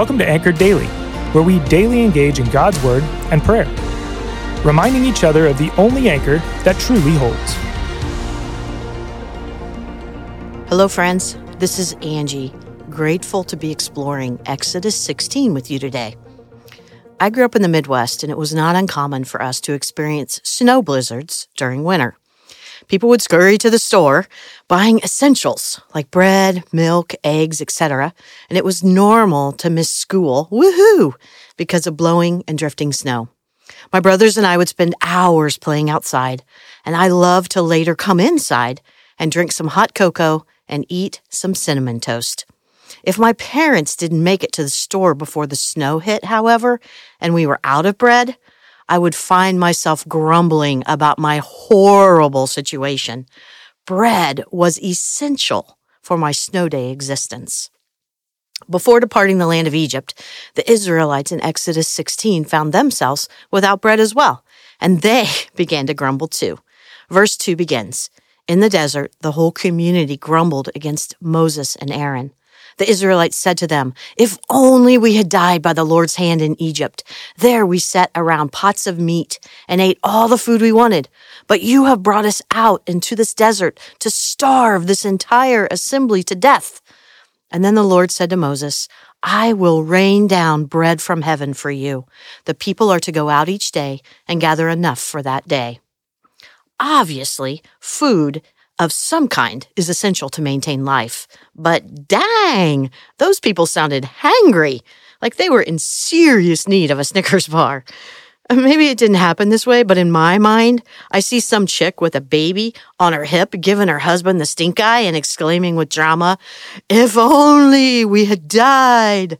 Welcome to Anchored Daily, where we daily engage in God's Word and prayer, reminding each other of the only anchor that truly holds. Hello, friends. This is Angie, grateful to be exploring Exodus 16 with you today. I grew up in the Midwest, and it was not uncommon for us to experience snow blizzards during winter. People would scurry to the store buying essentials like bread, milk, eggs, etc., and it was normal to miss school, woohoo, because of blowing and drifting snow. My brothers and I would spend hours playing outside, and I loved to later come inside and drink some hot cocoa and eat some cinnamon toast. If my parents didn't make it to the store before the snow hit, however, and we were out of bread, I would find myself grumbling about my horrible situation. Bread was essential for my snow day existence. Before departing the land of Egypt, the Israelites in Exodus 16 found themselves without bread as well, and they began to grumble too. Verse 2 begins In the desert, the whole community grumbled against Moses and Aaron. The Israelites said to them, If only we had died by the Lord's hand in Egypt. There we sat around pots of meat and ate all the food we wanted. But you have brought us out into this desert to starve this entire assembly to death. And then the Lord said to Moses, I will rain down bread from heaven for you. The people are to go out each day and gather enough for that day. Obviously, food of some kind is essential to maintain life. But dang, those people sounded hangry, like they were in serious need of a Snickers bar. Maybe it didn't happen this way, but in my mind, I see some chick with a baby on her hip giving her husband the stink eye and exclaiming with drama, If only we had died.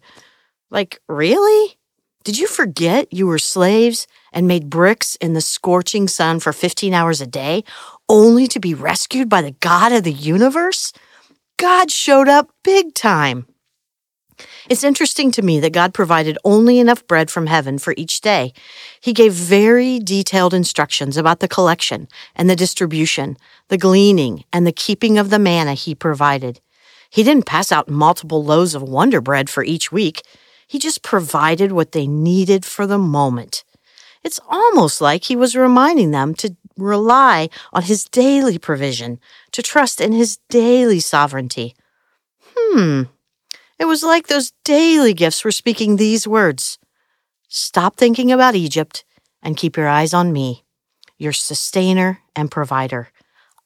Like, really? Did you forget you were slaves and made bricks in the scorching sun for 15 hours a day, only to be rescued by the God of the universe? God showed up big time. It's interesting to me that God provided only enough bread from heaven for each day. He gave very detailed instructions about the collection and the distribution, the gleaning, and the keeping of the manna He provided. He didn't pass out multiple loaves of Wonder Bread for each week. He just provided what they needed for the moment. It's almost like He was reminding them to rely on his daily provision, to trust in his daily sovereignty. Hmm. It was like those daily gifts were speaking these words Stop thinking about Egypt and keep your eyes on me, your sustainer and provider.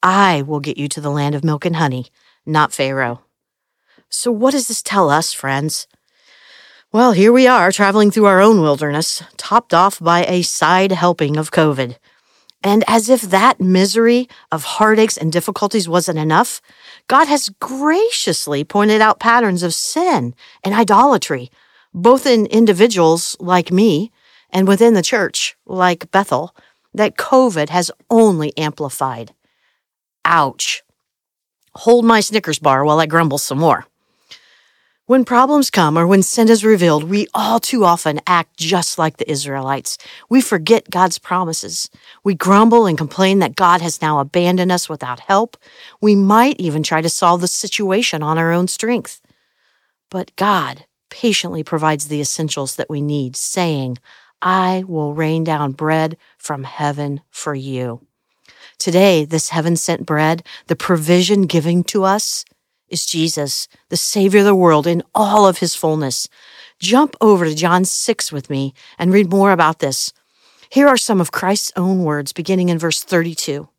I will get you to the land of milk and honey, not Pharaoh. So, what does this tell us, friends? Well, here we are traveling through our own wilderness, topped off by a side helping of COVID. And as if that misery of heartaches and difficulties wasn't enough, God has graciously pointed out patterns of sin and idolatry, both in individuals like me and within the church, like Bethel, that COVID has only amplified. Ouch. Hold my Snickers bar while I grumble some more. When problems come or when sin is revealed, we all too often act just like the Israelites. We forget God's promises. We grumble and complain that God has now abandoned us without help. We might even try to solve the situation on our own strength. But God patiently provides the essentials that we need, saying, I will rain down bread from heaven for you. Today, this heaven sent bread, the provision given to us, is Jesus, the Savior of the world in all of his fullness. Jump over to John 6 with me and read more about this. Here are some of Christ's own words beginning in verse 32.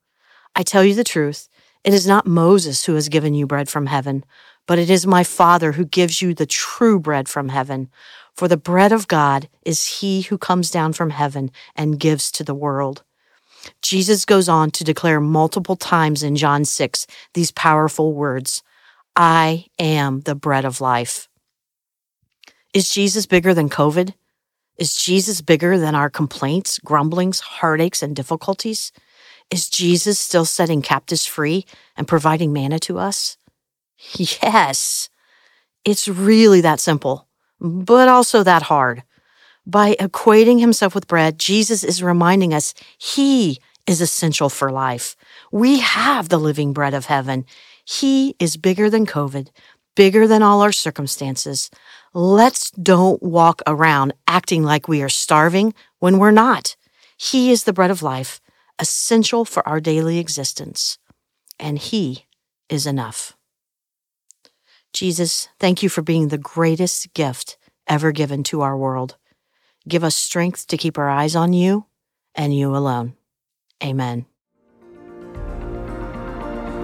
I tell you the truth, it is not Moses who has given you bread from heaven, but it is my Father who gives you the true bread from heaven. For the bread of God is he who comes down from heaven and gives to the world. Jesus goes on to declare multiple times in John 6 these powerful words I am the bread of life. Is Jesus bigger than COVID? Is Jesus bigger than our complaints, grumblings, heartaches, and difficulties? Is Jesus still setting captives free and providing manna to us? Yes. It's really that simple, but also that hard. By equating himself with bread, Jesus is reminding us he is essential for life. We have the living bread of heaven. He is bigger than COVID, bigger than all our circumstances. Let's don't walk around acting like we are starving when we're not. He is the bread of life, essential for our daily existence, and He is enough. Jesus, thank you for being the greatest gift ever given to our world. Give us strength to keep our eyes on you and you alone. Amen.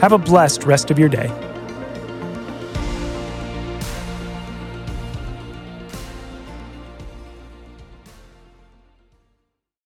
Have a blessed rest of your day.